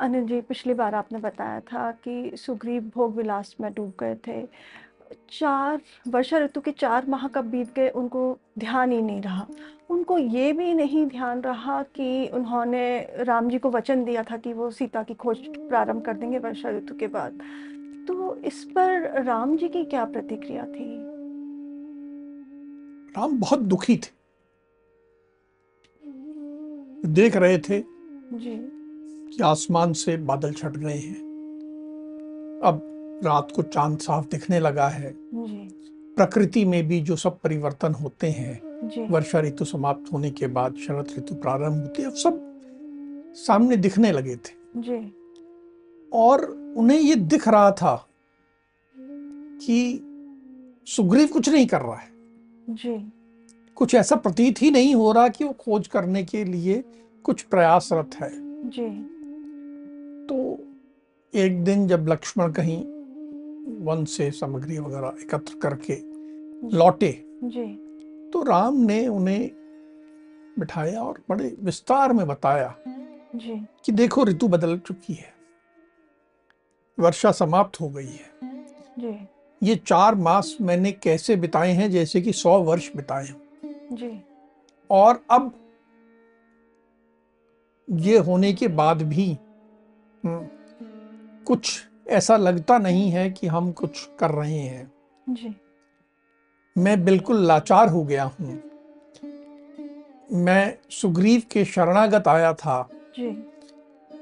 अनिल जी पिछली बार आपने बताया था कि सुग्रीव भोग विलास में डूब गए थे। चार वर्षा ऋतु के चार माह कब बीत गए उनको ध्यान ही नहीं रहा। उनको ये भी नहीं ध्यान रहा कि उन्होंने राम जी को वचन दिया था कि वो सीता की खोज प्रारंभ कर देंगे वर्षा ऋतु के बाद। तो इस पर राम जी की क्या प्रतिक्रिया थी? राम बहुत दुखी थे। देख रहे थे जी। कि आसमान से बादल छट गए हैं। अब रात को चाँद साफ़ दिखने लगा है। जी। प्रकृति में भी जो सब परिवर्तन होते हैं वर्षा ऋतु समाप्त होने के बाद शरद ऋतु प्रारंभ होती है अब सब सामने दिखने लगे थे। जी। और उन्हें ये दिख रहा था कि सुग्रीव कुछ नहीं कर रहा है। जी। कुछ ऐसा प्रतीत ही नहीं हो रहा कि वो खोज करने के लिए कुछ प्रयासरत है। जी। तो एक दिन जब लक्ष्मण कहीं वन से सामग्री वगैरह एकत्र करके लौटे जी। तो राम ने उन्हें बिठाया और बड़े विस्तार में बताया जी। कि देखो ऋतु बदल चुकी है वर्षा समाप्त हो गई है। जी। ये चार मास मैंने कैसे बिताए हैं जैसे कि सौ वर्ष बिताए हों। जी। और अब ये होने के बाद भी कुछ ऐसा लगता नहीं है कि हम कुछ कर रहे हैं। जी। मैं बिल्कुल लाचार हो गया हूँ। मैं सुग्रीव के शरणागत आया था। जी।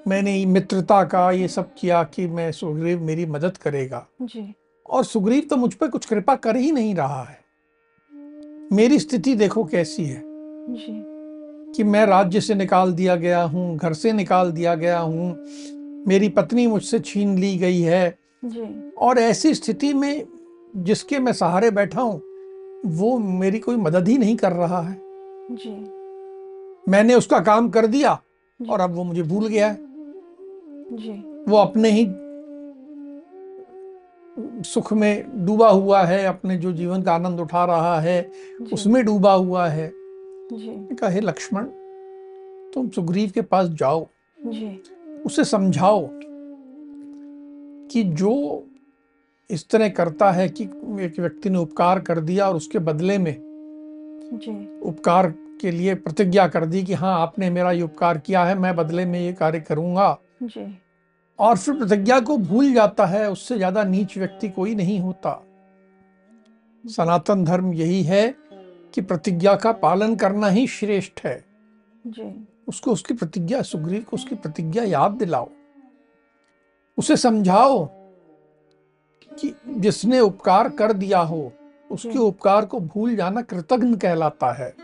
मैंने मित्रता का ये सब किया कि मैं सुग्रीव मेरी मदद करेगा। जी। और सुग्रीव तो मुझ पर कुछ कृपा कर ही नहीं रहा है। मेरी स्थिति देखो कैसी है। जी। कि मैं राज्य से निकाल दिया गया हूँ घर से निकाल दिया गया हूँ। मेरी पत्नी मुझसे छीन ली गई है। जी। और ऐसी स्थिति में जिसके मैं सहारे बैठा हूँ वो मेरी कोई मदद ही नहीं कर रहा है। जी। मैंने उसका काम कर दिया और अब वो मुझे भूल गया है। जी। वो अपने ही सुख में डूबा हुआ है अपने जो जीवन का आनंद उठा रहा है उसमें डूबा हुआ है। कहा लक्ष्मण तुम सुग्रीव के पास जाओ। जी। उसे समझाओ कि जो इस तरह करता है कि एक व्यक्ति ने उपकार कर दिया और उसके बदले में जी। उपकार के लिए प्रतिज्ञा कर दी कि हाँ आपने मेरा ये उपकार किया है मैं बदले में ये कार्य करूँगा। जी। और फिर प्रतिज्ञा को भूल जाता है उससे ज़्यादा नीच व्यक्ति कोई नहीं होता। सनातन धर्म यही है कि प्रतिज्ञा का पालन करना ही श्रेष्ठ है। जी। उसको उसकी प्रतिज्ञा सुग्रीव को उसकी प्रतिज्ञा याद दिलाओ। उसे समझाओ कि जिसने उपकार कर दिया हो उसके उपकार को भूल जाना कृतज्ञ कहलाता है।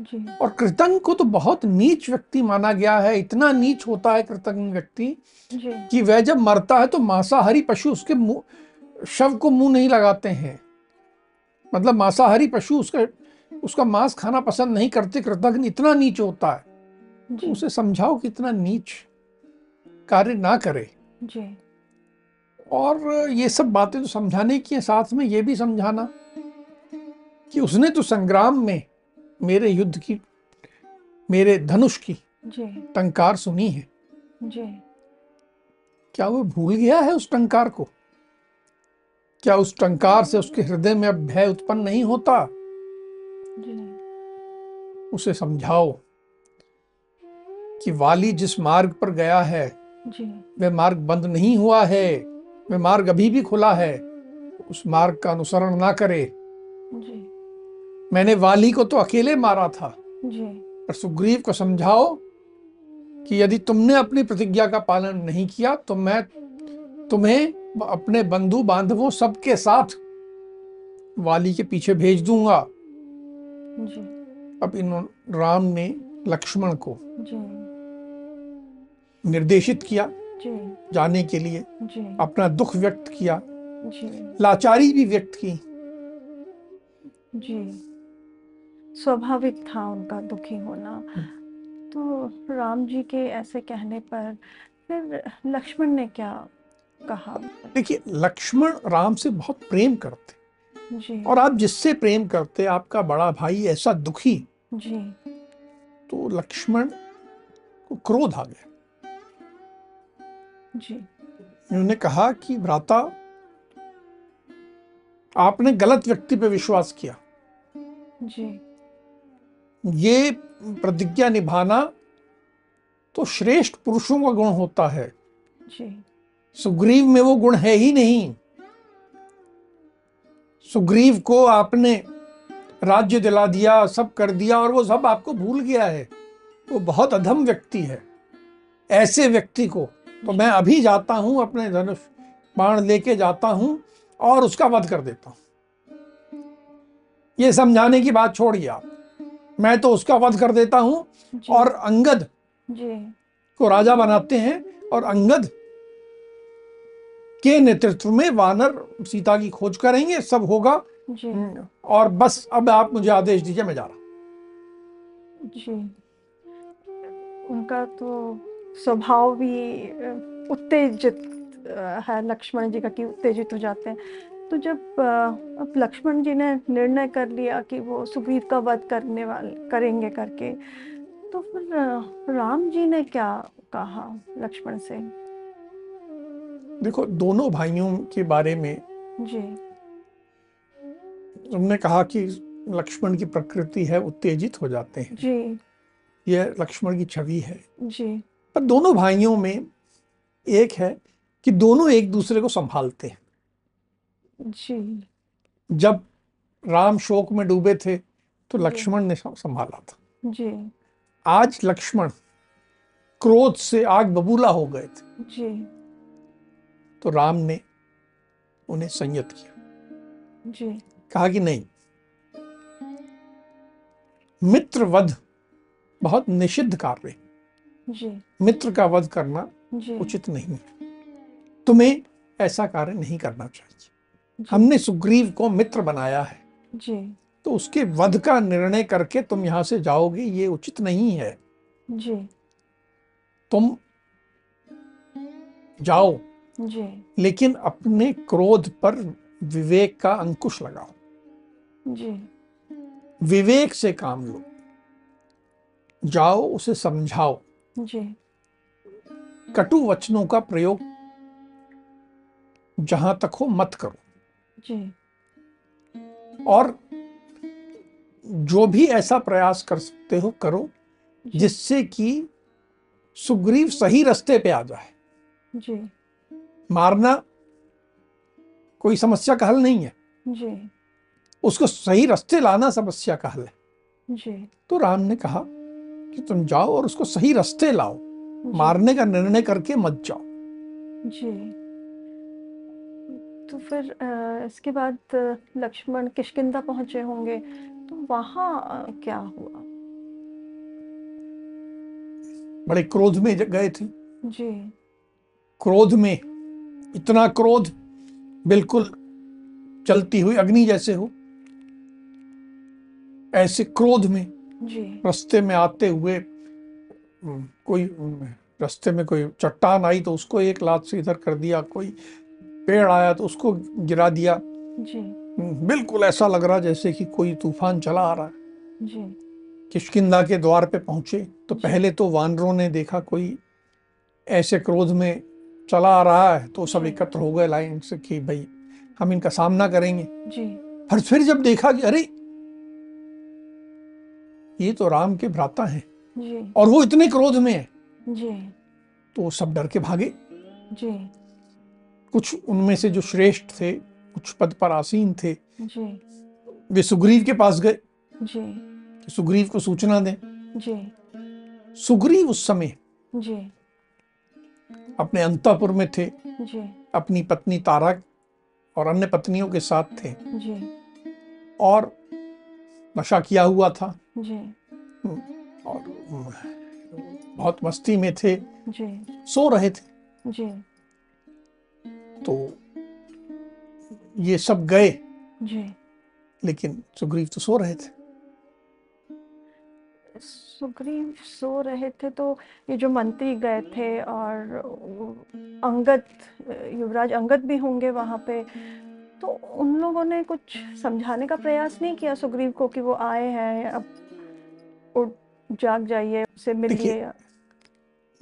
जी। और कृतज्ञ को तो बहुत नीच व्यक्ति माना गया है इतना नीच होता है कृतज्ञ व्यक्ति कि वह जब मरता है तो मांसाहारी पशु उसके मुँह शव को मुँह नहीं लगाते हैं। मतलब मांसाहारी पशु उसका उसका मांस खाना पसंद नहीं करते कृतज्ञ इतना नीच होता है। जी। उसे समझाओ कि इतना नीच कार्य ना करे। जी। और ये सब बातें तो समझाने की है साथ में ये भी समझाना कि उसने तो संग्राम में मेरे युद्ध की मेरे धनुष की जी। टंकार सुनी है। जी। क्या वो भूल गया है उस टंकार को? क्या उस टंकार से उसके हृदय में अब भय उत्पन्न नहीं होता? जी। उसे समझाओ। कि वाली जिस मार्ग पर गया है जी। वह मार्ग बंद नहीं हुआ है वह मार्ग अभी भी खुला है उस मार्ग का अनुसरण ना करे। जी। मैंने वाली को तो अकेले मारा था। जी। पर सुग्रीव को समझाओ कि यदि तुमने अपनी प्रतिज्ञा का पालन नहीं किया तो मैं तुम्हें अपने बंधु बांधवों सबके साथ वाली के पीछे भेज दूँगा। जी। अब इन राम ने लक्ष्मण को जी। निर्देशित किया जी। जाने के लिए जी। अपना दुख व्यक्त किया जी। लाचारी भी व्यक्त की। जी। स्वाभाविक था उनका दुखी होना। तो राम जी के ऐसे कहने पर फिर लक्ष्मण ने क्या कहा? देखिए लक्ष्मण राम से बहुत प्रेम करते। जी। और आप जिससे प्रेम करते आपका बड़ा भाई ऐसा दुखी। जी। तो लक्ष्मण को क्रोध आ गया। जी। उन्होंने कहा कि भ्राता आपने गलत व्यक्ति पे विश्वास किया। जी। ये प्रतिज्ञा निभाना तो श्रेष्ठ पुरुषों का गुण होता है। जी। सुग्रीव में वो गुण है ही नहीं। सुग्रीव को आपने राज्य दिला दिया सब कर दिया और वो सब आपको भूल गया है। वो बहुत अधम व्यक्ति है। ऐसे व्यक्ति को तो मैं अभी जाता हूँ अपने धनुष बाण लेके जाता हूँ और उसका वध कर देता हूँ। ये समझाने की बात छोड़िए आप। मैं तो उसका वध कर देता हूँ और अंगद जी। को राजा बनाते हैं और अंगद के नेतृत्व में वानर सीता की खोज करेंगे सब होगा। जी। और बस अब आप मुझे आदेश दीजिए मैं जा रहा हूँ। जी। उनका तो स्वभाव भी उत्तेजित है लक्ष्मण जी का कि उत्तेजित हो जाते हैं। तो जब अब लक्ष्मण जी ने निर्णय कर लिया कि वो सुग्रीव का वध करने वाले करेंगे करके तो फिर राम जी ने क्या कहा लक्ष्मण से? देखो दोनों भाइयों के बारे में जी। हमने कहा कि लक्ष्मण की प्रकृति है उत्तेजित हो जाते हैं। जी। यह लक्ष्मण की छवि है। जी। पर दोनों भाइयों में एक है कि दोनों एक दूसरे को संभालते हैं। जी। जब राम शोक में डूबे थे तो लक्ष्मण ने संभाला था। जी। आज लक्ष्मण क्रोध से आग बबूला हो गए थे। जी। तो राम ने उन्हें संयत किया। जी। कहा कि नहीं मित्र वध बहुत निषिद्ध कार्य है। जी। मित्र का वध करना उचित नहीं है। तुम्हें ऐसा कार्य नहीं करना चाहिए। हमने सुग्रीव को मित्र बनाया है। जी। तो उसके वध का निर्णय करके तुम यहाँ से जाओगे ये उचित नहीं है। जी। तुम जाओ। जी। लेकिन अपने क्रोध पर विवेक का अंकुश लगाओ। जी। विवेक से काम लो। जाओ उसे समझाओ। जी। कटु वचनों का प्रयोग जहाँ तक हो मत करो। जी। और जो भी ऐसा प्रयास कर सकते हो करो जिससे कि सुग्रीव सही रास्ते पे आ जाए। जी। मारना कोई समस्या का हल नहीं है। जी। उसको सही रास्ते लाना समस्या का हल है। जी। तो राम ने कहा कि तुम जाओ और उसको सही रास्ते लाओ। मारने का निर्णय करके मत जाओ। जी। तो फिर इसके बाद लक्ष्मण किष्किंधा पहुँचे होंगे। तो वहाँ क्या हुआ? बड़े क्रोध में गए थे। जी। क्रोध में इतना क्रोध बिल्कुल चलती हुई अग्नि जैसे हो। ऐसे क्रोध में जी। रास्ते में आते हुए कोई रास्ते में कोई चट्टान आई तो उसको एक लात से इधर कर दिया कोई पेड़ आया तो उसको गिरा दिया। जी। बिल्कुल ऐसा लग रहा जैसे कि कोई तूफ़ान चला आ रहा है। जी। के द्वार पे पहुँचे तो पहले तो वानरों ने देखा कोई ऐसे क्रोध में चला आ रहा है तो सब एकत्र हो गए लाइन से कि भाई हम इनका सामना करेंगे। जी। पर फिर जब देखा कि अरे ये तो राम के भ्राता हैं। जी। और वो इतने क्रोध में है। जी। तो सब डर के भागे। जी। कुछ उनमें से जो श्रेष्ठ थे कुछ पद पर आसीन थे जी। वे सुग्रीव के पास गए। जी। कि सुग्रीव को सूचना दें। जी। सुग्रीव उस समय जी। अपने अंतापुर में थे। जी। अपनी पत्नी तारा और अन्य पत्नियों के साथ थे। जी। और नशा किया हुआ था। जी। और बहुत मस्ती में थे। जी। सो रहे थे। जी। तो ये सब गए। जी। लेकिन सुग्रीव तो सो रहे थे। सुग्रीव सो रहे थे तो ये जो मंत्री गए थे और अंगत युवराज अंगत भी होंगे वहाँ पे। तो उन लोगों ने कुछ समझाने का प्रयास नहीं किया सुग्रीव को कि वो आए हैं अब उठ जाग जाइए उससे मिलिए।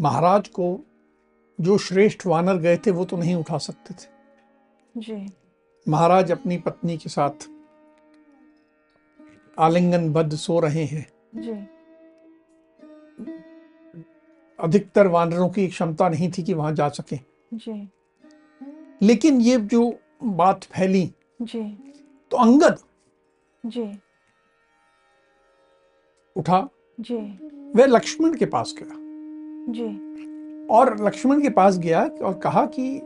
महाराज को जो श्रेष्ठ वानर गए थे वो तो नहीं उठा सकते थे। जी। महाराज अपनी पत्नी के साथ आलिंगन बद्ध सो रहे हैं। जी। अधिकतर वानरों की क्षमता नहीं थी कि वहाँ जा सके। जी। लेकिन ये जो बात फैली। जी। तो अंगद जी। उठा। जी। वह लक्ष्मण के पास गया। जी। और लक्ष्मण के पास गया और कहा कि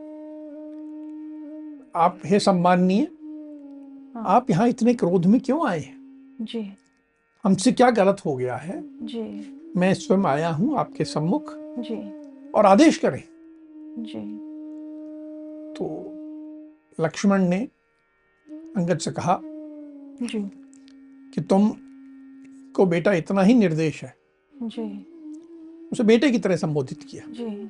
आप हे सम्माननीय हाँ। आप यहाँ इतने क्रोध में क्यों आए हैं? जी। हमसे क्या गलत हो गया है? जी। मैं स्वयं आया हूँ आपके सम्मुख जी। और आदेश करें। जी। तो लक्ष्मण ने अंगद से कहा जी। कि तुम को बेटा इतना ही निर्देश है। जी। उसे बेटे की तरह संबोधित किया।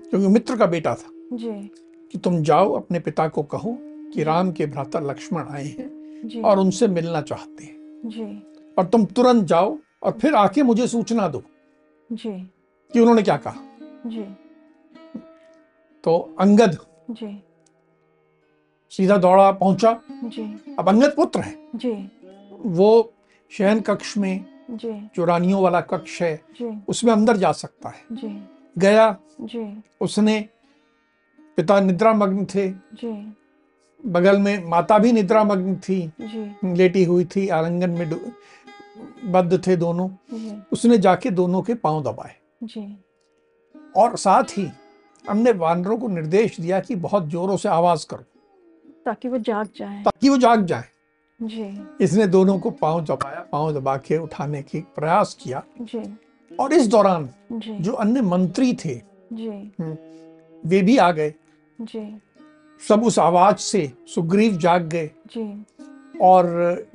क्योंकि मित्र का बेटा था। जी। कि तुम जाओ अपने पिता को कहो कि राम के भ्राता लक्ष्मण आए हैं और उनसे मिलना चाहते हैं। जी। और तुम तुरंत जाओ और फिर आके मुझे सूचना दो जी। कि उन्होंने क्या कहा। जी। तो अंगद जी। सीधा दौड़ा पहुँचा। जी। अब अंगत पुत्र है। जी। वो शयन कक्ष में जी। जो रानियों वाला कक्ष है उसमें अंदर जा सकता है। जी। गया। जी। उसने पिता निद्रा मग्न थे। जी। बगल में माता भी निद्रा मग्न थी। जी। लेटी हुई थी आलिंगन में बद्ध थे दोनों। उसने जाके दोनों के पाँव दबाए। जी। और साथ ही हमने वानरों को निर्देश दिया कि बहुत जोरों से आवाज़ करो। ताकि वो जाग जाए। ताकि वो जाग जाए। जी। इसने दोनों को पाँव दबाया पाँव दबा के उठाने की प्रयास किया। जी। और इस दौरान जी। जो अन्य मंत्री थे जी। वे भी आ गए। जी। सब उस आवाज़ से सुग्रीव जाग गए। जी। और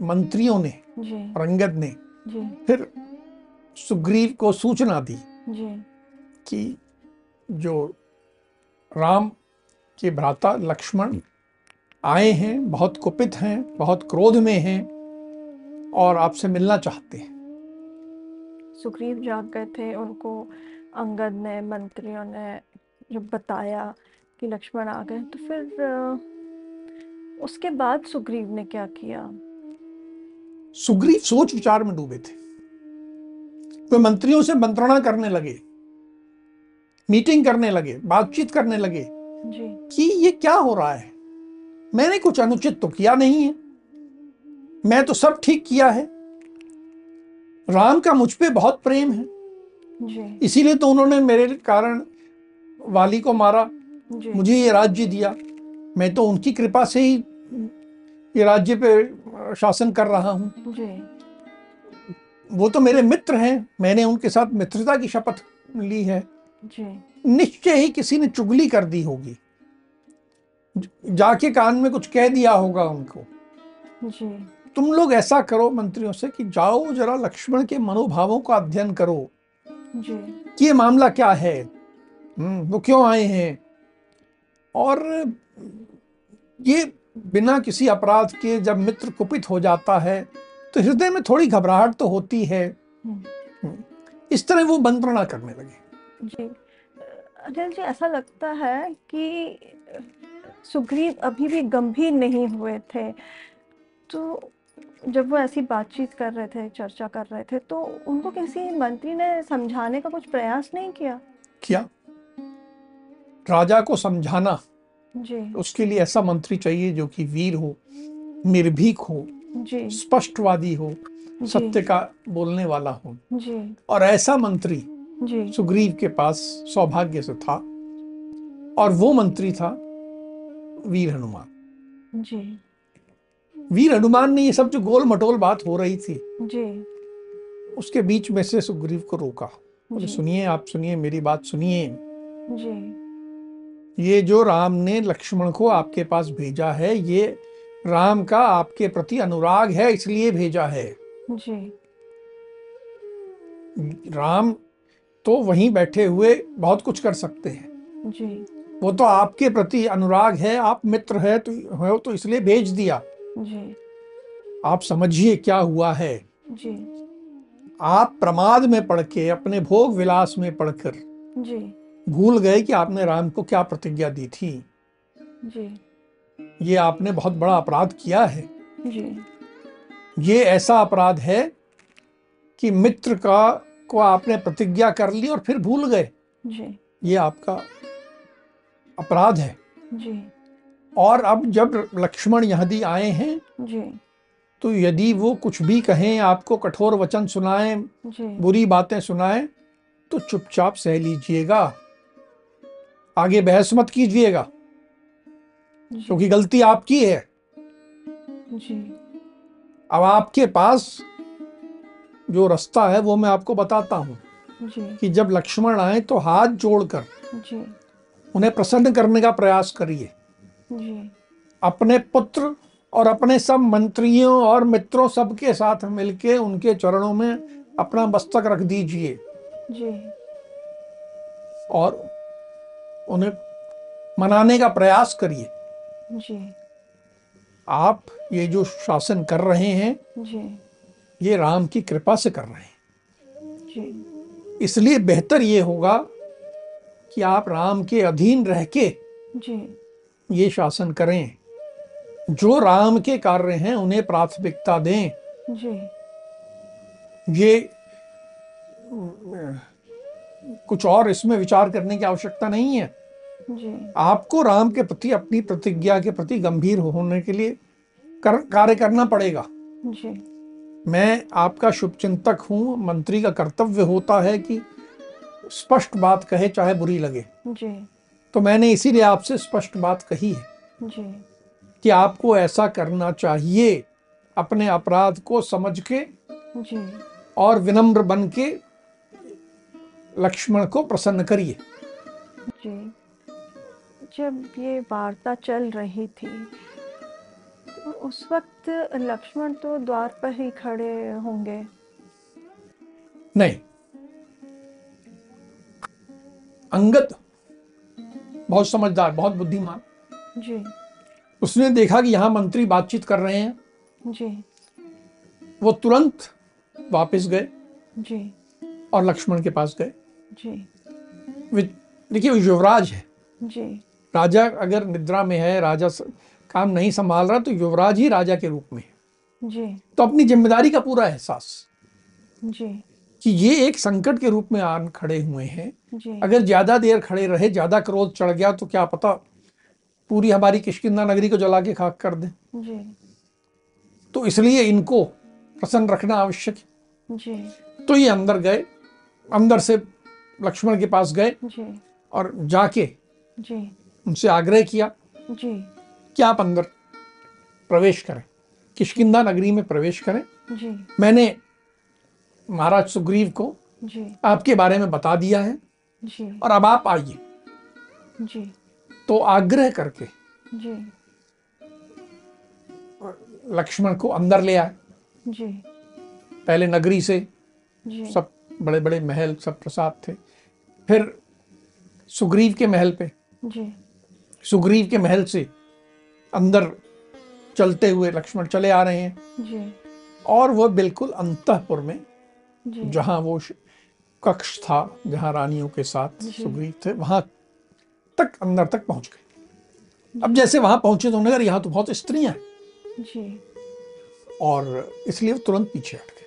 मंत्रियों ने जी। रंगद ने जी। फिर सुग्रीव को सूचना दी जी। कि जो राम के भ्राता लक्ष्मण आए हैं बहुत कुपित हैं बहुत क्रोध में हैं और आपसे मिलना चाहते हैं। सुग्रीव जाग गए थे उनको अंगद ने मंत्रियों ने जब बताया कि लक्ष्मण आ गए तो फिर उसके बाद सुग्रीव ने क्या किया? सुग्रीव सोच विचार में डूबे थे। वे मंत्रियों से मंत्रणा करने लगे मीटिंग करने लगे बातचीत करने लगे जी। कि ये क्या हो रहा है? मैंने कुछ अनुचित तो किया नहीं है। मैं तो सब ठीक किया है। राम का मुझ पे बहुत प्रेम है। इसीलिए तो उन्होंने मेरे कारण वाली को मारा। जी। मुझे ये राज्य दिया। मैं तो उनकी कृपा से ही ये राज्य पे शासन कर रहा हूँ। वो तो मेरे मित्र हैं। मैंने उनके साथ मित्रता की शपथ ली है। निश्चय ही किसी ने चुगली कर दी होगी। जाके कान में कुछ कह दिया होगा उनको। जी। तुम लोग ऐसा करो मंत्रियों से कि जाओ जरा लक्ष्मण के मनोभावों का अध्ययन करो। जी। कि ये मामला क्या है? हम्म, वो क्यों आए हैं? और ये बिना किसी अपराध के जब मित्र कुपित हो जाता है तो हृदय में थोड़ी घबराहट तो होती है। हम्म। हम्म, इस तरह वो मंत्रणा करने लगे। जी। अनिल जी ऐसा लगता है कि सुग्रीव अभी भी गंभीर नहीं हुए थे। तो जब वो ऐसी बातचीत कर रहे थे चर्चा कर रहे थे तो उनको किसी मंत्री ने समझाने का कुछ प्रयास नहीं किया? किया। राजा को समझाना। जी। उसके लिए ऐसा मंत्री चाहिए जो कि वीर हो निर्भीक हो जी। स्पष्टवादी हो सत्य का बोलने वाला हो। जी। और ऐसा मंत्री जी। सुग्रीव के पास सौभाग्य से था। और वो मंत्री था वीर हनुमान। जी। वीर हनुमान ने ये सब जो गोल मटोल बात हो रही थी जी। उसके बीच में से सुग्रीव को रोका। बोले सुनिए आप सुनिए मेरी बात सुनिए। जी। ये जो राम ने लक्ष्मण को आपके पास भेजा है ये राम का आपके प्रति अनुराग है इसलिए भेजा है। जी। राम तो वहीं बैठे हुए बहुत कुछ कर सकते हैं। जी। वो तो आपके प्रति अनुराग है आप मित्र है तो हो तो इसलिए भेज दिया। जी। आप समझिए क्या हुआ है। जी। आप प्रमाद में पढ़ के अपने भोग विलास में पढ़कर जी। भूल गए कि आपने राम को क्या प्रतिज्ञा दी थी। जी। ये आपने बहुत बड़ा अपराध किया है। जी। ये ऐसा अपराध है कि मित्र का को आपने प्रतिज्ञा कर ली और फिर भूल गए। जी। ये आपका अपराध है। जी। और अब जब लक्ष्मण यदि आए हैं जी। तो यदि वो कुछ भी कहें आपको कठोर वचन सुनाएँ जी। बुरी बातें सुनाएँ तो चुपचाप सह लीजिएगा। आगे बहस मत कीजिएगा। क्योंकि गलती आपकी है। जी। अब आपके पास जो रास्ता है वो मैं आपको बताता हूँ जी। कि जब लक्ष्मण आए तो हाथ जोड़कर जी। उन्हें प्रसन्न करने का प्रयास करिए। अपने पुत्र और अपने सब मंत्रियों और मित्रों सबके साथ मिलके उनके चरणों में अपना मस्तक रख दीजिए। और उन्हें मनाने का प्रयास करिए। आप ये जो शासन कर रहे हैं जी। ये राम की कृपा से कर रहे हैं। इसलिए बेहतर ये होगा कि आप राम के अधीन रह के जी। ये शासन करें। जो राम के कार्य हैं उन्हें प्राथमिकता दें। जी। ये कुछ और इसमें विचार करने की आवश्यकता नहीं है। जी। आपको राम के प्रति अपनी प्रतिज्ञा के प्रति गंभीर होने के लिए कर, कार्य करना पड़ेगा। जी। मैं आपका शुभचिंतक हूँ। मंत्री का कर्तव्य होता है कि स्पष्ट बात कहे चाहे बुरी लगे। जी। तो मैंने इसीलिए आपसे स्पष्ट बात कही है जी। कि आपको ऐसा करना चाहिए अपने अपराध को समझ के जी। और विनम्र बन के लक्ष्मण को प्रसन्न करिए। जी। जब ये वार्ता चल रही थी तो उस वक्त लक्ष्मण तो द्वार पर ही खड़े होंगे। नहीं अंगद बहुत समझदार बहुत बुद्धिमान। जी। उसने देखा कि यहाँ मंत्री बातचीत कर रहे हैं। जी। वो तुरंत वापस गए। जी। और लक्ष्मण के पास गए। जी। देखिए वो युवराज है। जी। राजा अगर निद्रा में है राजा काम नहीं संभाल रहा तो युवराज ही राजा के रूप में है। जी। तो अपनी ज़िम्मेदारी का पूरा एहसास। जी। कि ये एक संकट के रूप में आन खड़े हुए हैं। अगर ज़्यादा देर खड़े रहे ज़्यादा क्रोध चढ़ गया तो क्या पता पूरी हमारी किष्किंधा नगरी को जला के खाक कर दे। तो इसलिए इनको प्रसन्न रखना आवश्यक। है तो ये अंदर गए अंदर से लक्ष्मण के पास गए और जाके उनसे आग्रह किया कि आप अंदर प्रवेश करें किष्किंधा नगरी में प्रवेश करें। जी। मैंने महाराज सुग्रीव को जी। आपके बारे में बता दिया है। जी। और अब आप आइए। जी। तो आग्रह करके जी। लक्ष्मण को अंदर ले आए। जी। पहले नगरी से जी। सब बड़े बड़े महल सब प्रसाद थे। फिर सुग्रीव के महल पे। जी। सुग्रीव के महल से अंदर चलते हुए लक्ष्मण चले आ रहे हैं। जी। और वह बिल्कुल अंतपुर में जहाँ वो कक्ष था जहाँ रानियों के साथ। सुग्रीव थे वहाँ तक अंदर तक पहुँच गए। अब जैसे वहाँ पहुँचे तो उन्होंने कहा यहाँ तो बहुत स्त्रियाँ हैं। और इसलिए वो तुरंत पीछे हट गए।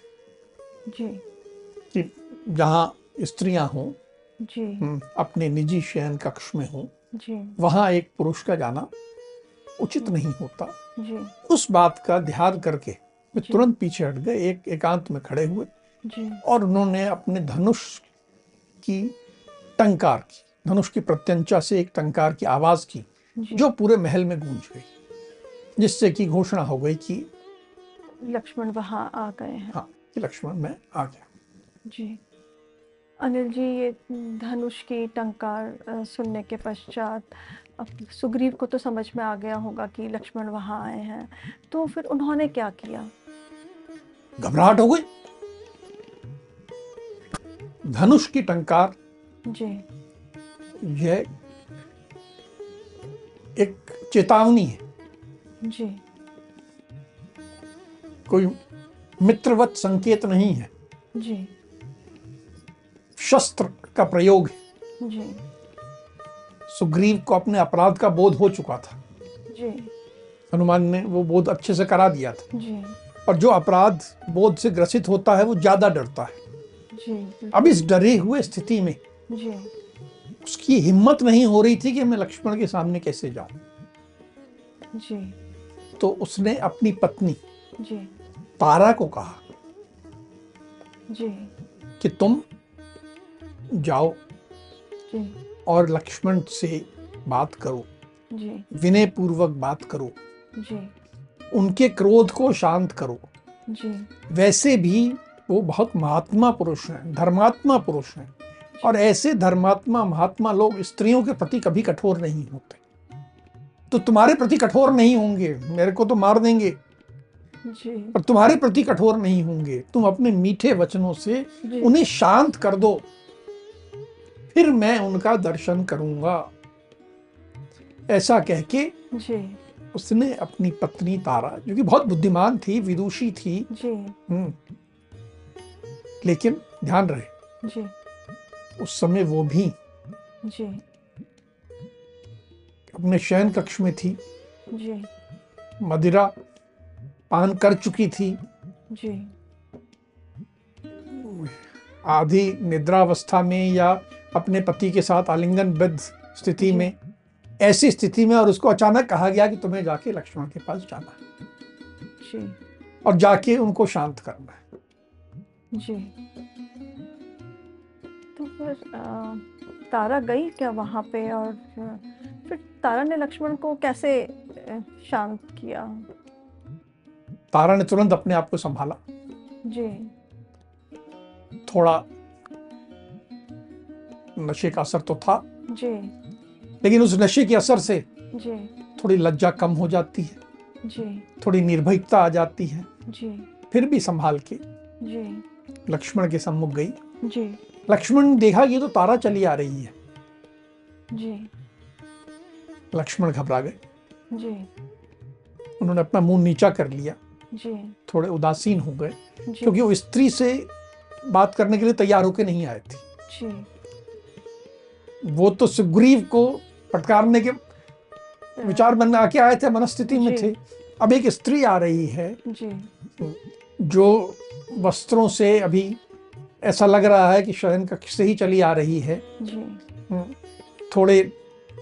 कि जहाँ स्त्रियाँ हों हम्म, अपने निजी शयन कक्ष में हों वहाँ एक पुरुष का जाना उचित नहीं होता। जी। उस बात का ध्यान करके वे तुरंत पीछे हट गए एक एकांत में खड़े हुए। और उन्होंने अपने धनुष की टंकार की धनुष की प्रत्यंचा से एक टंकार की आवाज़ की जो। पूरे महल में गूंज गई जिससे कि घोषणा हो गई कि लक्ष्मण वहाँ आ गए हैं। हाँ कि लक्ष्मण मैं आ गया। जी। अनिल जी ये धनुष की टंकार सुनने के पश्चात अब सुग्रीव को तो समझ में आ गया होगा कि लक्ष्मण वहाँ आए हैं। तो फिर उन्होंने क्या किया? घबराहट हो गई। धनुष की टंकार जी। यह एक चेतावनी है। जी। कोई मित्रवत संकेत नहीं है। जी। शस्त्र का प्रयोग है। जी। सुग्रीव को अपने अपराध का बोध हो चुका था। जी। हनुमान ने वो बोध अच्छे से करा दिया था। जी। और जो अपराध बोध से ग्रसित होता है वो ज़्यादा डरता है। अब इस डरे हुए स्थिति में जी। उसकी हिम्मत नहीं हो रही थी कि मैं लक्ष्मण के सामने कैसे जाऊँ। जी। तो उसने अपनी पत्नी जी। तारा को कहा जी। कि तुम जाओ जी। और लक्ष्मण से बात करो जी। विनय पूर्वक बात करो जी। उनके क्रोध को शांत करो। जी। वैसे भी वो बहुत महात्मा पुरुष हैं धर्मात्मा पुरुष हैं। और ऐसे धर्मात्मा महात्मा लोग स्त्रियों के प्रति कभी कठोर नहीं होते। तो तुम्हारे प्रति कठोर नहीं होंगे मेरे को तो मार देंगे। जी। पर तुम्हारे प्रति कठोर नहीं होंगे तुम अपने मीठे वचनों से उन्हें शांत कर दो। फिर मैं उनका दर्शन करूँगा। ऐसा कह के जी। उसने अपनी पत्नी तारा जो कि बहुत बुद्धिमान थी विदुषी थी जी। हम्म, लेकिन ध्यान रहे। जी। उस समय वो भी जी। अपने शयन कक्ष में थी। जी। मदिरा पान कर चुकी थी। जी। आधी निद्रावस्था में या अपने पति के साथ आलिंगनबद्ध स्थिति में ऐसी स्थिति में और उसको अचानक कहा गया कि तुम्हें जाके लक्ष्मण के पास जाना। है और जाके उनको शांत करना। है जी। तो फिर तारा गई क्या वहाँ पे और फिर तारा ने लक्ष्मण को कैसे शांत किया? तारा ने तुरंत अपने आप को संभाला। जी। थोड़ा नशे का असर तो था। जी। लेकिन उस नशे के असर से जी। थोड़ी लज्जा कम हो जाती है। जी। थोड़ी निर्भयता आ जाती है। जी। फिर भी संभाल के जी। लक्ष्मण के सम्मुख गई। जी। लक्ष्मण देखा ये तो तारा चली आ रही है। जी। लक्ष्मण घबरा गए। जी। उन्होंने अपना मुँह नीचा कर लिया। जी। थोड़े उदासीन हो गए। क्योंकि वो स्त्री से बात करने के लिए तैयार होकर नहीं आए थे। जी। वो तो सुग्रीव को फटकारने के विचार मन में आके आए थे मनस्थिति में थे। अब एक स्त्री आ रही है। जी। जो वस्त्रों से अभी ऐसा लग रहा है कि शयन कक्ष से ही चली आ रही है। जी। हम्म, थोड़े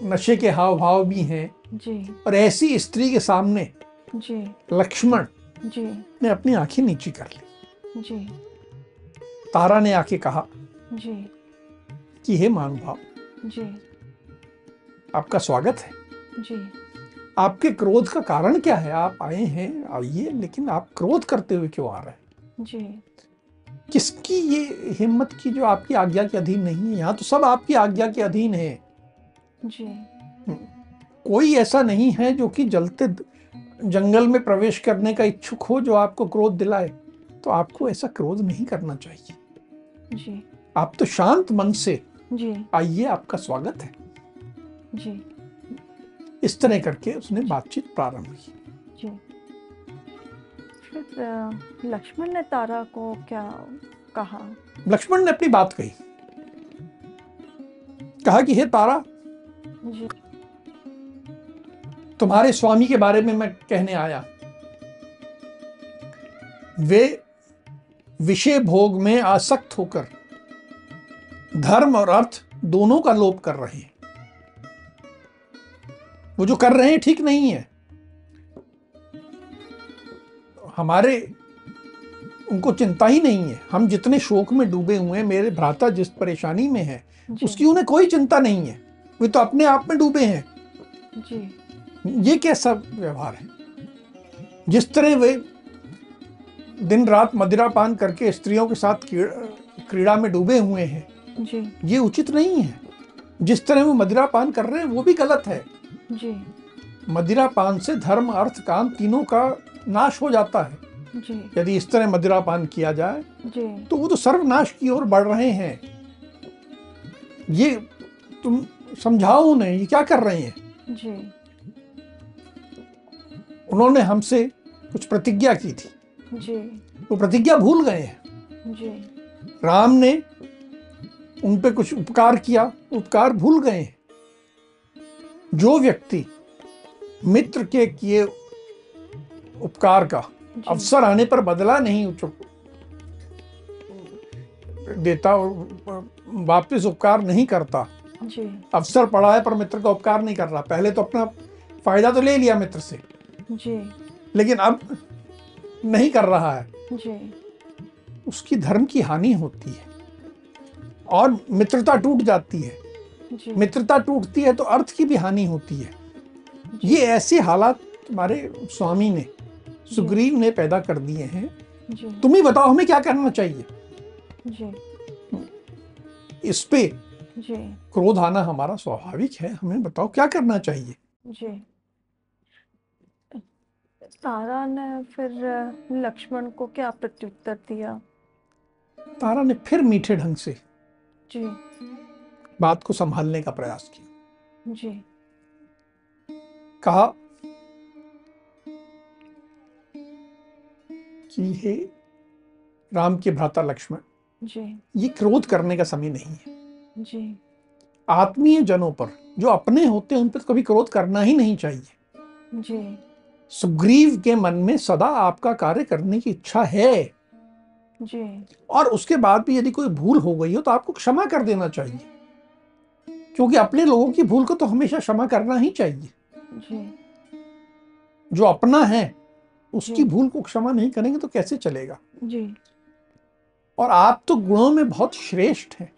नशे के हाव भाव भी हैं। जी। और ऐसी स्त्री के सामने जी। लक्ष्मण जी। ने अपनी आँखें नीची कर ली। जी। तारा ने आके कहा जी। कि हे महानुभाव जी। आपका स्वागत है। जी। आपके क्रोध का कारण क्या है? आप आए हैं आइए लेकिन आप क्रोध करते हुए क्यों आ रहे हैं? जी। किसकी ये हिम्मत की जो आपकी आज्ञा के अधीन नहीं है? यहाँ तो सब आपकी आज्ञा के अधीन है। जी। कोई ऐसा नहीं है जो कि जलते जंगल में प्रवेश करने का इच्छुक हो जो आपको क्रोध दिलाए। तो आपको ऐसा क्रोध नहीं करना चाहिए। जी। आप तो शांत मन से जी। आइए आपका स्वागत है। जी। इस तरह करके उसने बातचीत प्रारंभ की। जी। फिर लक्ष्मण ने तारा को क्या कहा? लक्ष्मण ने अपनी बात कही। कहा कि हे तारा जी। तुम्हारे स्वामी के बारे में मैं कहने आया। वे विषय भोग में आसक्त होकर धर्म और अर्थ दोनों का लोप कर रहे हैं। वो जो कर रहे हैं ठीक नहीं है। हमारे उनको चिंता ही नहीं है। हम जितने शोक में डूबे हुए हैं मेरे भ्राता जिस परेशानी में है उसकी उन्हें कोई चिंता नहीं है। वे तो अपने आप में डूबे हैं। जी। ये कैसा व्यवहार है? जिस तरह वे दिन रात मदिरा पान करके स्त्रियों के साथ क्रीड़ा- में डूबे हुए हैं जी। ये उचित नहीं है। जिस तरह वो मदिरा पान कर रहे हैं वो भी गलत है। जी। मदिरा पान से धर्म अर्थ काम तीनों का नाश हो जाता है। जी। यदि इस तरह मदिरा पान किया जाए जी। तो वो तो सर्वनाश की ओर बढ़ रहे हैं। ये तुम समझाओ उन्हें ये क्या कर रहे हैं? जी। उन्होंने हमसे कुछ प्रतिज्ञा की थी। जी। वो प्रतिज्ञा भूल गए हैं। जी। राम ने उन पे कुछ उपकार किया उपकार भूल गए हैं। जो व्यक्ति मित्र के किए उपकार का अवसर आने पर बदला नहीं देता और वापस उपकार नहीं करता। जी। अवसर पड़ा है पर मित्र का उपकार नहीं कर रहा। पहले तो अपना फ़ायदा तो ले लिया मित्र से। जी। लेकिन अब नहीं कर रहा है। जी। उसकी धर्म की हानि होती है और मित्रता टूट जाती है। मित्रता टूटती है तो अर्थ की भी हानि होती है। ये ऐसे हालात तुम्हारे स्वामी ने सुग्रीव ने पैदा कर दिए हैं। तुम ही बताओ हमें क्या करना चाहिए? जी। इस पे जी। क्रोध आना हमारा स्वाभाविक है। हमें बताओ क्या करना चाहिए? जी। तारा ने फिर लक्ष्मण को क्या प्रत्युत्तर दिया? तारा ने फिर मीठे ढंग से जी। बात को संभालने का प्रयास किया। जी। कहा कि हे राम के भ्राता लक्ष्मण जी। ये क्रोध करने का समय नहीं है। जी। आत्मीय जनों पर जो अपने होते हैं उन पर कभी क्रोध करना ही नहीं चाहिए। जी। सुग्रीव के मन में सदा आपका कार्य करने की इच्छा है। जी। और उसके बाद भी यदि कोई भूल हो गई हो तो आपको क्षमा कर देना चाहिए। क्योंकि अपने लोगों की भूल को तो हमेशा क्षमा करना ही चाहिए। जी। जो अपना है उसकी भूल को क्षमा नहीं करेंगे तो कैसे चलेगा? जी। और आप तो गुणों में बहुत श्रेष्ठ हैं।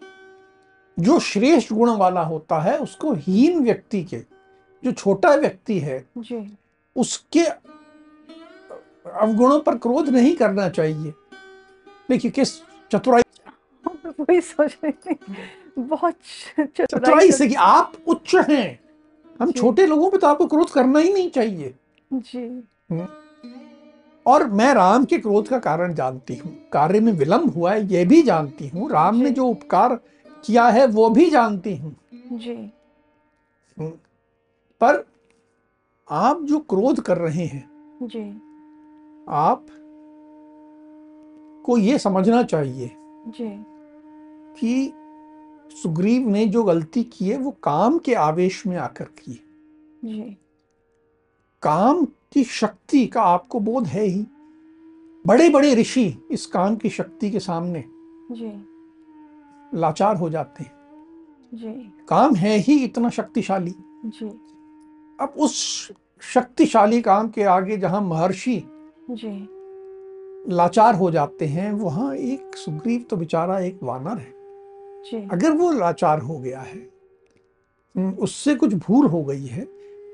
जो श्रेष्ठ गुण वाला होता है उसको हीन व्यक्ति के जो छोटा व्यक्ति है जी। उसके अवगुणों पर क्रोध नहीं करना चाहिए। देखिए किस चतुराई वही सोच रही थी। बहुत चतुराई चतुराई से कि आप उच्च हैं। हम छोटे लोगों पे तो आपको क्रोध करना ही नहीं चाहिए। जी। और मैं राम के क्रोध का कारण जानती हूँ। कार्य में विलंब हुआ है यह भी जानती हूँ। राम ने जो। उपकार किया है वो भी जानती हूँ। जी। पर आप जो क्रोध कर रहे हैं जी। आप को ये समझना चाहिए जी। कि सुग्रीव ने जो गलती की है वो काम के आवेश में आकर की है। काम की शक्ति का आपको बोध है ही। बड़े बड़े ऋषि इस काम की शक्ति के सामने जी। लाचार हो जाते हैं। जी। काम है ही इतना शक्तिशाली। जी। अब उस शक्तिशाली काम के आगे जहाँ महर्षि लाचार हो जाते हैं वहाँ एक सुग्रीव तो बेचारा एक वानर है। अगर वो लाचार हो गया है उससे कुछ भूल हो गई है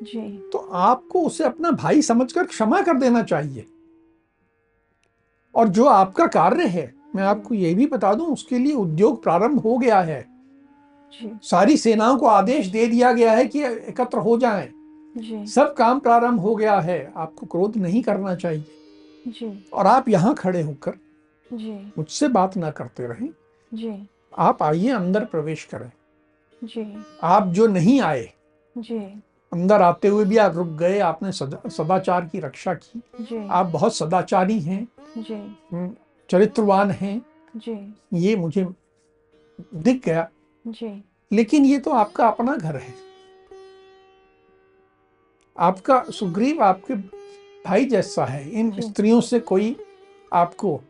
जी। तो आपको उसे अपना भाई समझकर क्षमा कर देना चाहिए। और जो आपका कार्य है मैं आपको ये भी बता दूँ उसके लिए उद्योग प्रारंभ हो गया है। जी। सारी सेनाओं को आदेश दे दिया गया है कि एकत्र हो जाएँ। जी। सब काम प्रारंभ हो गया है आपको क्रोध नहीं करना चाहिए। जी। और आप यहाँ खड़े होकर मुझसे बात ना करते रहें। जी। आप आइए अंदर प्रवेश करें। जी। आप जो नहीं आए जी। अंदर आते हुए भी आप रुक गए आपने सदा, सदाचार की रक्षा की। जी। आप बहुत सदाचारी हैं जी। हम्म, चरित्रवान हैं। जी। ये मुझे दिख गया। जी। लेकिन ये तो आपका अपना घर है। आपका सुग्रीव आपके भाई जैसा है। इन स्त्रियों से कोई आपको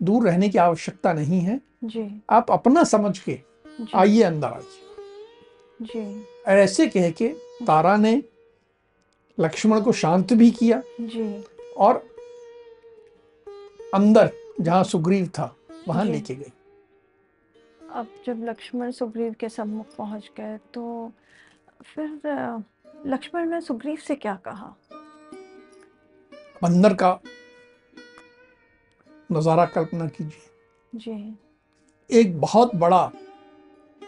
दूर रहने की आवश्यकता नहीं है। जी। आप अपना समझ के आइए अंदर आइए जी। और ऐसे कह के तारा ने लक्ष्मण को शांत भी किया जी। और अंदर जहाँ सुग्रीव था वहाँ लेके गई। अब जब लक्ष्मण सुग्रीव के सम्मुख पहुँच गए तो फिर लक्ष्मण ने सुग्रीव से क्या कहा? अंदर का नज़ारा कल्पना कीजिए। जी। एक बहुत बड़ा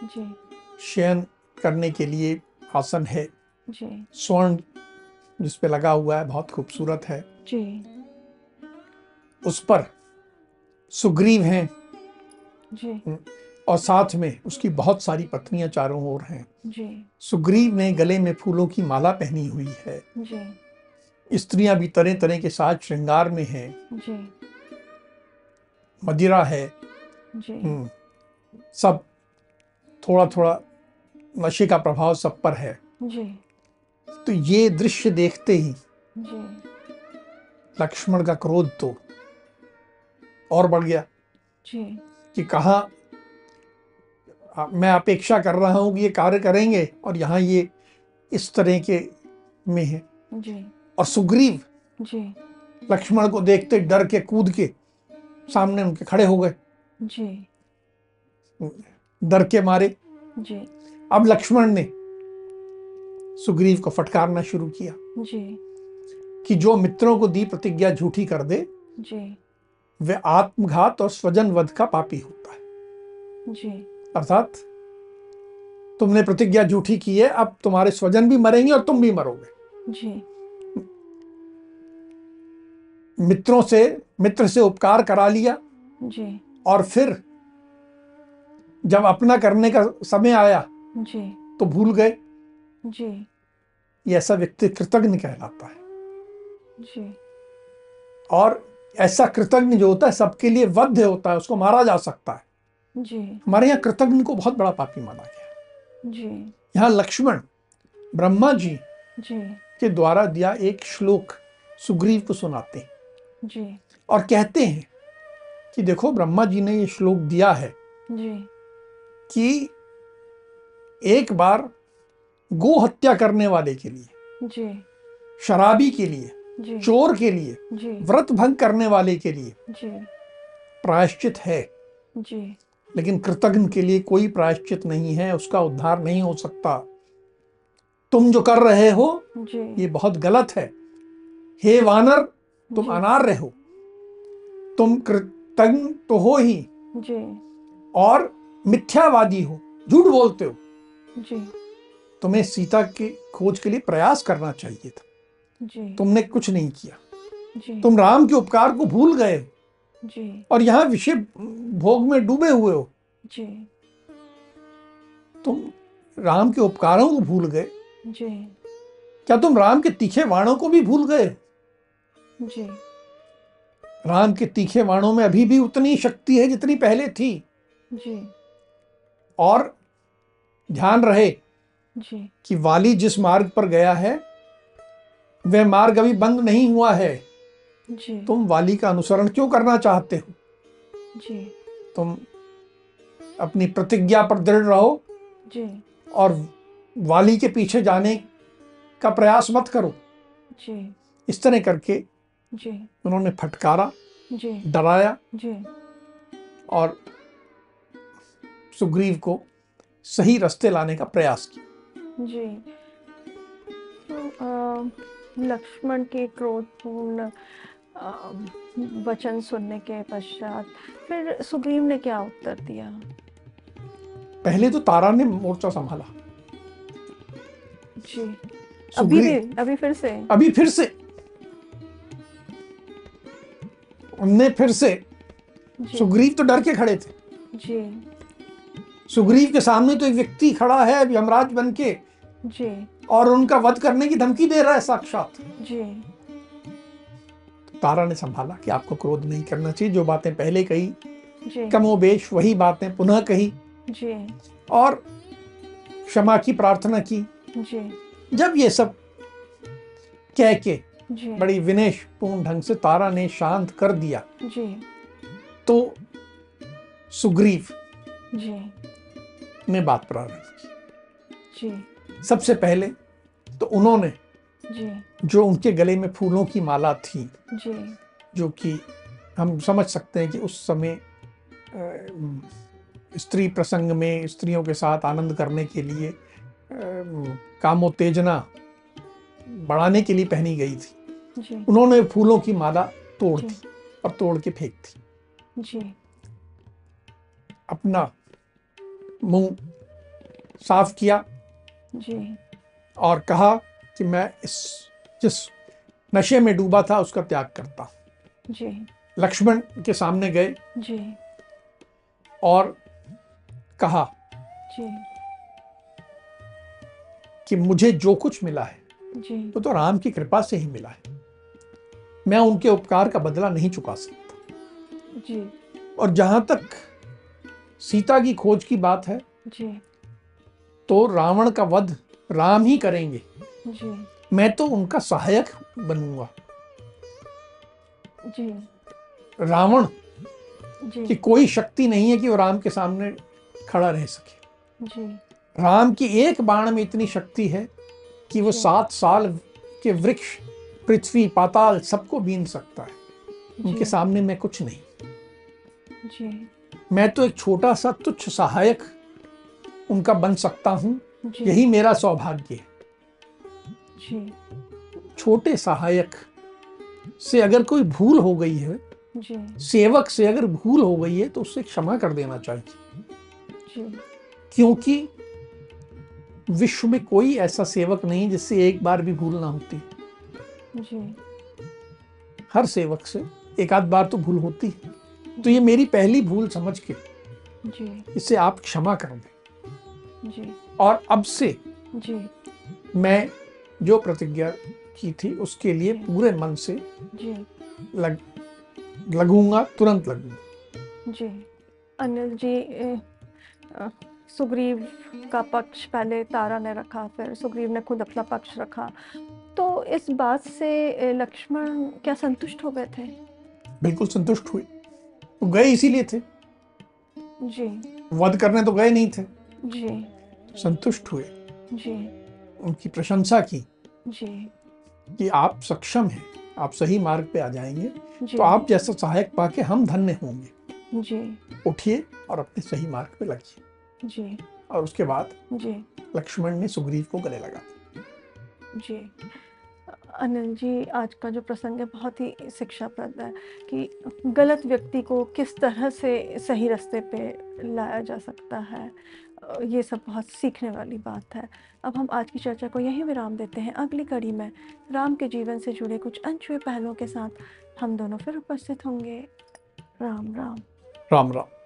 जी। शयन करने के लिए आसन है। जी। स्वर्ण जिस पे लगा हुआ है बहुत खूबसूरत है। जी। उस पर सुग्रीव हैं। जी। और साथ में उसकी बहुत सारी पत्नियाँ चारों ओर हैं। जी। सुग्रीव ने गले में फूलों की माला पहनी हुई है। जी। स्त्रियाँ भी तरह तरह के साज श्रृंगार में हैं। जी। मदिरा है। जी। हम्म, सब थोड़ा थोड़ा नशे का प्रभाव सब पर है। जी। तो ये दृश्य देखते ही जी। लक्ष्मण का क्रोध तो और बढ़ गया। जी। कि कहा मैं अपेक्षा कर रहा हूँ कि ये कार्य करेंगे और यहाँ ये इस तरह के में है। जी। और सुग्रीव जी। लक्ष्मण को देखते डर के कूद के सामने उनके खड़े हो गए। जी। डर के मारे। जी। अब लक्ष्मण ने सुग्रीव को फटकारना शुरू किया। जी। कि जो मित्रों को दी प्रतिज्ञा झूठी कर दे जी। वे आत्मघात और स्वजन वध का पापी होता है। जी। अर्थात तुमने प्रतिज्ञा झूठी की है अब तुम्हारे स्वजन भी मरेंगे और तुम भी मरोगे। जी। मित्रों से मित्र से उपकार करा लिया। जी। और फिर जब अपना करने का समय आया जी। तो भूल गए। जी। ये ऐसा व्यक्ति कृतज्ञ कहलाता है। जी। और ऐसा कृतज्ञ जो होता है सबके लिए वध्य होता है उसको मारा जा सकता है। जी। हमारे यहाँ कृतज्ञ को बहुत बड़ा पापी माना गया। जी। यहाँ लक्ष्मण ब्रह्मा जी जी। के द्वारा दिया एक श्लोक सुग्रीव को सुनाते हैं। जी। और कहते हैं कि देखो ब्रह्मा जी ने ये श्लोक दिया है जी। कि एक बार गो हत्या करने वाले के लिए जी। शराबी के लिए जी। चोर के लिए जी। व्रत भंग करने वाले के लिए जी। प्रायश्चित है। जी। लेकिन कृतज्ञ के लिए कोई प्रायश्चित नहीं है उसका उद्धार नहीं हो सकता। तुम जो कर रहे हो जी। ये बहुत गलत है। हे वानर तुम जी। अनार्य हो। तुम कृतज्ञ तो हो ही। जी। और मिथ्यावादी हो। झूठ बोलते हो। जी। तुम्हें सीता की खोज के लिए प्रयास करना चाहिए था। जी। तुमने कुछ नहीं किया। जी। तुम राम के उपकार को भूल गए जी। और यहाँ विषय भोग में डूबे हुए हो। जी। तुम राम के उपकारों को भूल गए। जी। क्या तुम राम के तीखे वाणों को भी भूल गए जी राम के तीखे वाणों में अभी भी उतनी शक्ति है जितनी पहले थी। जी। और ध्यान रहे जी। कि वाली जिस मार्ग पर गया है वह मार्ग अभी बंद नहीं हुआ है। जी। तुम वाली का अनुसरण क्यों करना चाहते हो? जी। तुम अपनी प्रतिज्ञा पर दृढ़ रहो जी। और वाली के पीछे जाने का प्रयास मत करो। जी। इस तरह करके जी। उन्होंने फटकारा जी। डराया जी। और सुग्रीव को सही रास्ते लाने का प्रयास किया। जी। तो लक्ष्मण के क्रोधपूर्ण वचन सुनने के पश्चात फिर सुग्रीव ने क्या उत्तर दिया? पहले तो तारा ने मोर्चा संभाला। जी। अभी अभी फिर से? अभी फिर से। उनने फिर से सुग्रीव तो डर के खड़े थे। जी। सुग्रीव के सामने तो एक व्यक्ति खड़ा है यमराज बन के। जी। और उनका वध करने की धमकी दे रहा है साक्षात। जी। तारा ने संभाला कि आपको क्रोध नहीं करना चाहिए जो बातें पहले कही कमोबेश वही बातें पुनः कही। जी। और क्षमा की प्रार्थना की। जी। जब ये सब कह के जी। बड़ी विनयपूर्ण ढंग से तारा ने शांत कर दिया। जी। तो सुग्रीव जी। ने बात प्रारंभ की जी। सबसे पहले तो उन्होंने जी। जो उनके गले में फूलों की माला थी जी। जो कि हम समझ सकते हैं कि उस समय स्त्री प्रसंग में स्त्रियों के साथ आनंद करने के लिए कामोत्तेजना बढ़ाने के लिए पहनी गई थी। जी। उन्होंने फूलों की माला तोड़ दी और तोड़ के फेंक दी। जी। अपना मुँह साफ़ किया जी। और कहा कि मैं इस जिस नशे में डूबा था उसका त्याग करता जी। लक्ष्मण के सामने गए जी। और कहा जी। कि मुझे जो कुछ मिला है जी। वो तो राम की कृपा से ही मिला है। मैं उनके उपकार का बदला नहीं चुका सकता। जी। और जहाँ तक सीता की खोज की बात है जी। तो रावण का वध राम ही करेंगे। जी। मैं तो उनका सहायक बनूँगा। जी। रावण जी। की कोई शक्ति नहीं है कि वो राम के सामने खड़ा रह सके। जी। राम की एक बाण में इतनी शक्ति है कि वो सात साल के वृक्ष पृथ्वी पाताल सबको बीन सकता है। उनके सामने मैं कुछ नहीं। जी। मैं तो एक छोटा सा तुच्छ सहायक उनका बन सकता हूँ। यही मेरा सौभाग्य है। जी। छोटे सहायक से अगर कोई भूल हो गई है जी। सेवक से अगर भूल हो गई है तो उससे क्षमा कर देना चाहिए। जी। क्योंकि विश्व में कोई ऐसा सेवक नहीं जिससे एक बार भी भूल ना होती। जी। हर सेवक से एक आध बार तो भूल होती है। तो ये मेरी पहली भूल समझ के जी। इसे आप क्षमा कर दें। जी। और अब से जी। मैं जो प्रतिज्ञा की थी उसके लिए पूरे मन से जी। लग लगूँगा तुरंत लगूँगा। जी। अनिल जी ए, सुग्रीव का पक्ष पहले तारा ने रखा फिर सुग्रीव ने खुद अपना पक्ष रखा। तो इस बात से लक्ष्मण क्या संतुष्ट हो गए थे? बिल्कुल संतुष्ट हुए। वो गए इसीलिए थे। जी। वध करने तो गए नहीं थे। जी। संतुष्ट हुए। जी। उनकी प्रशंसा की जी। कि आप सक्षम हैं आप सही मार्ग पे आ जाएँगे। तो आप जैसा सहायक पाके हम धन्य होंगे। जी। उठिए और अपने सही मार्ग पे लगिए। जी। और उसके बाद जी। लक्ष्मण ने सुग्रीव को गले लगा जी। अनिल जी, आज का जो प्रसंग है बहुत ही शिक्षाप्रद है कि गलत व्यक्ति को किस तरह से सही रास्ते पे लाया जा सकता है। ये सब बहुत सीखने वाली बात है। अब हम आज की चर्चा को यहीं विराम देते हैं। अगली कड़ी में राम के जीवन से जुड़े कुछ अनछुए पहलुओं के साथ हम दोनों फिर उपस्थित होंगे। राम राम। राम राम।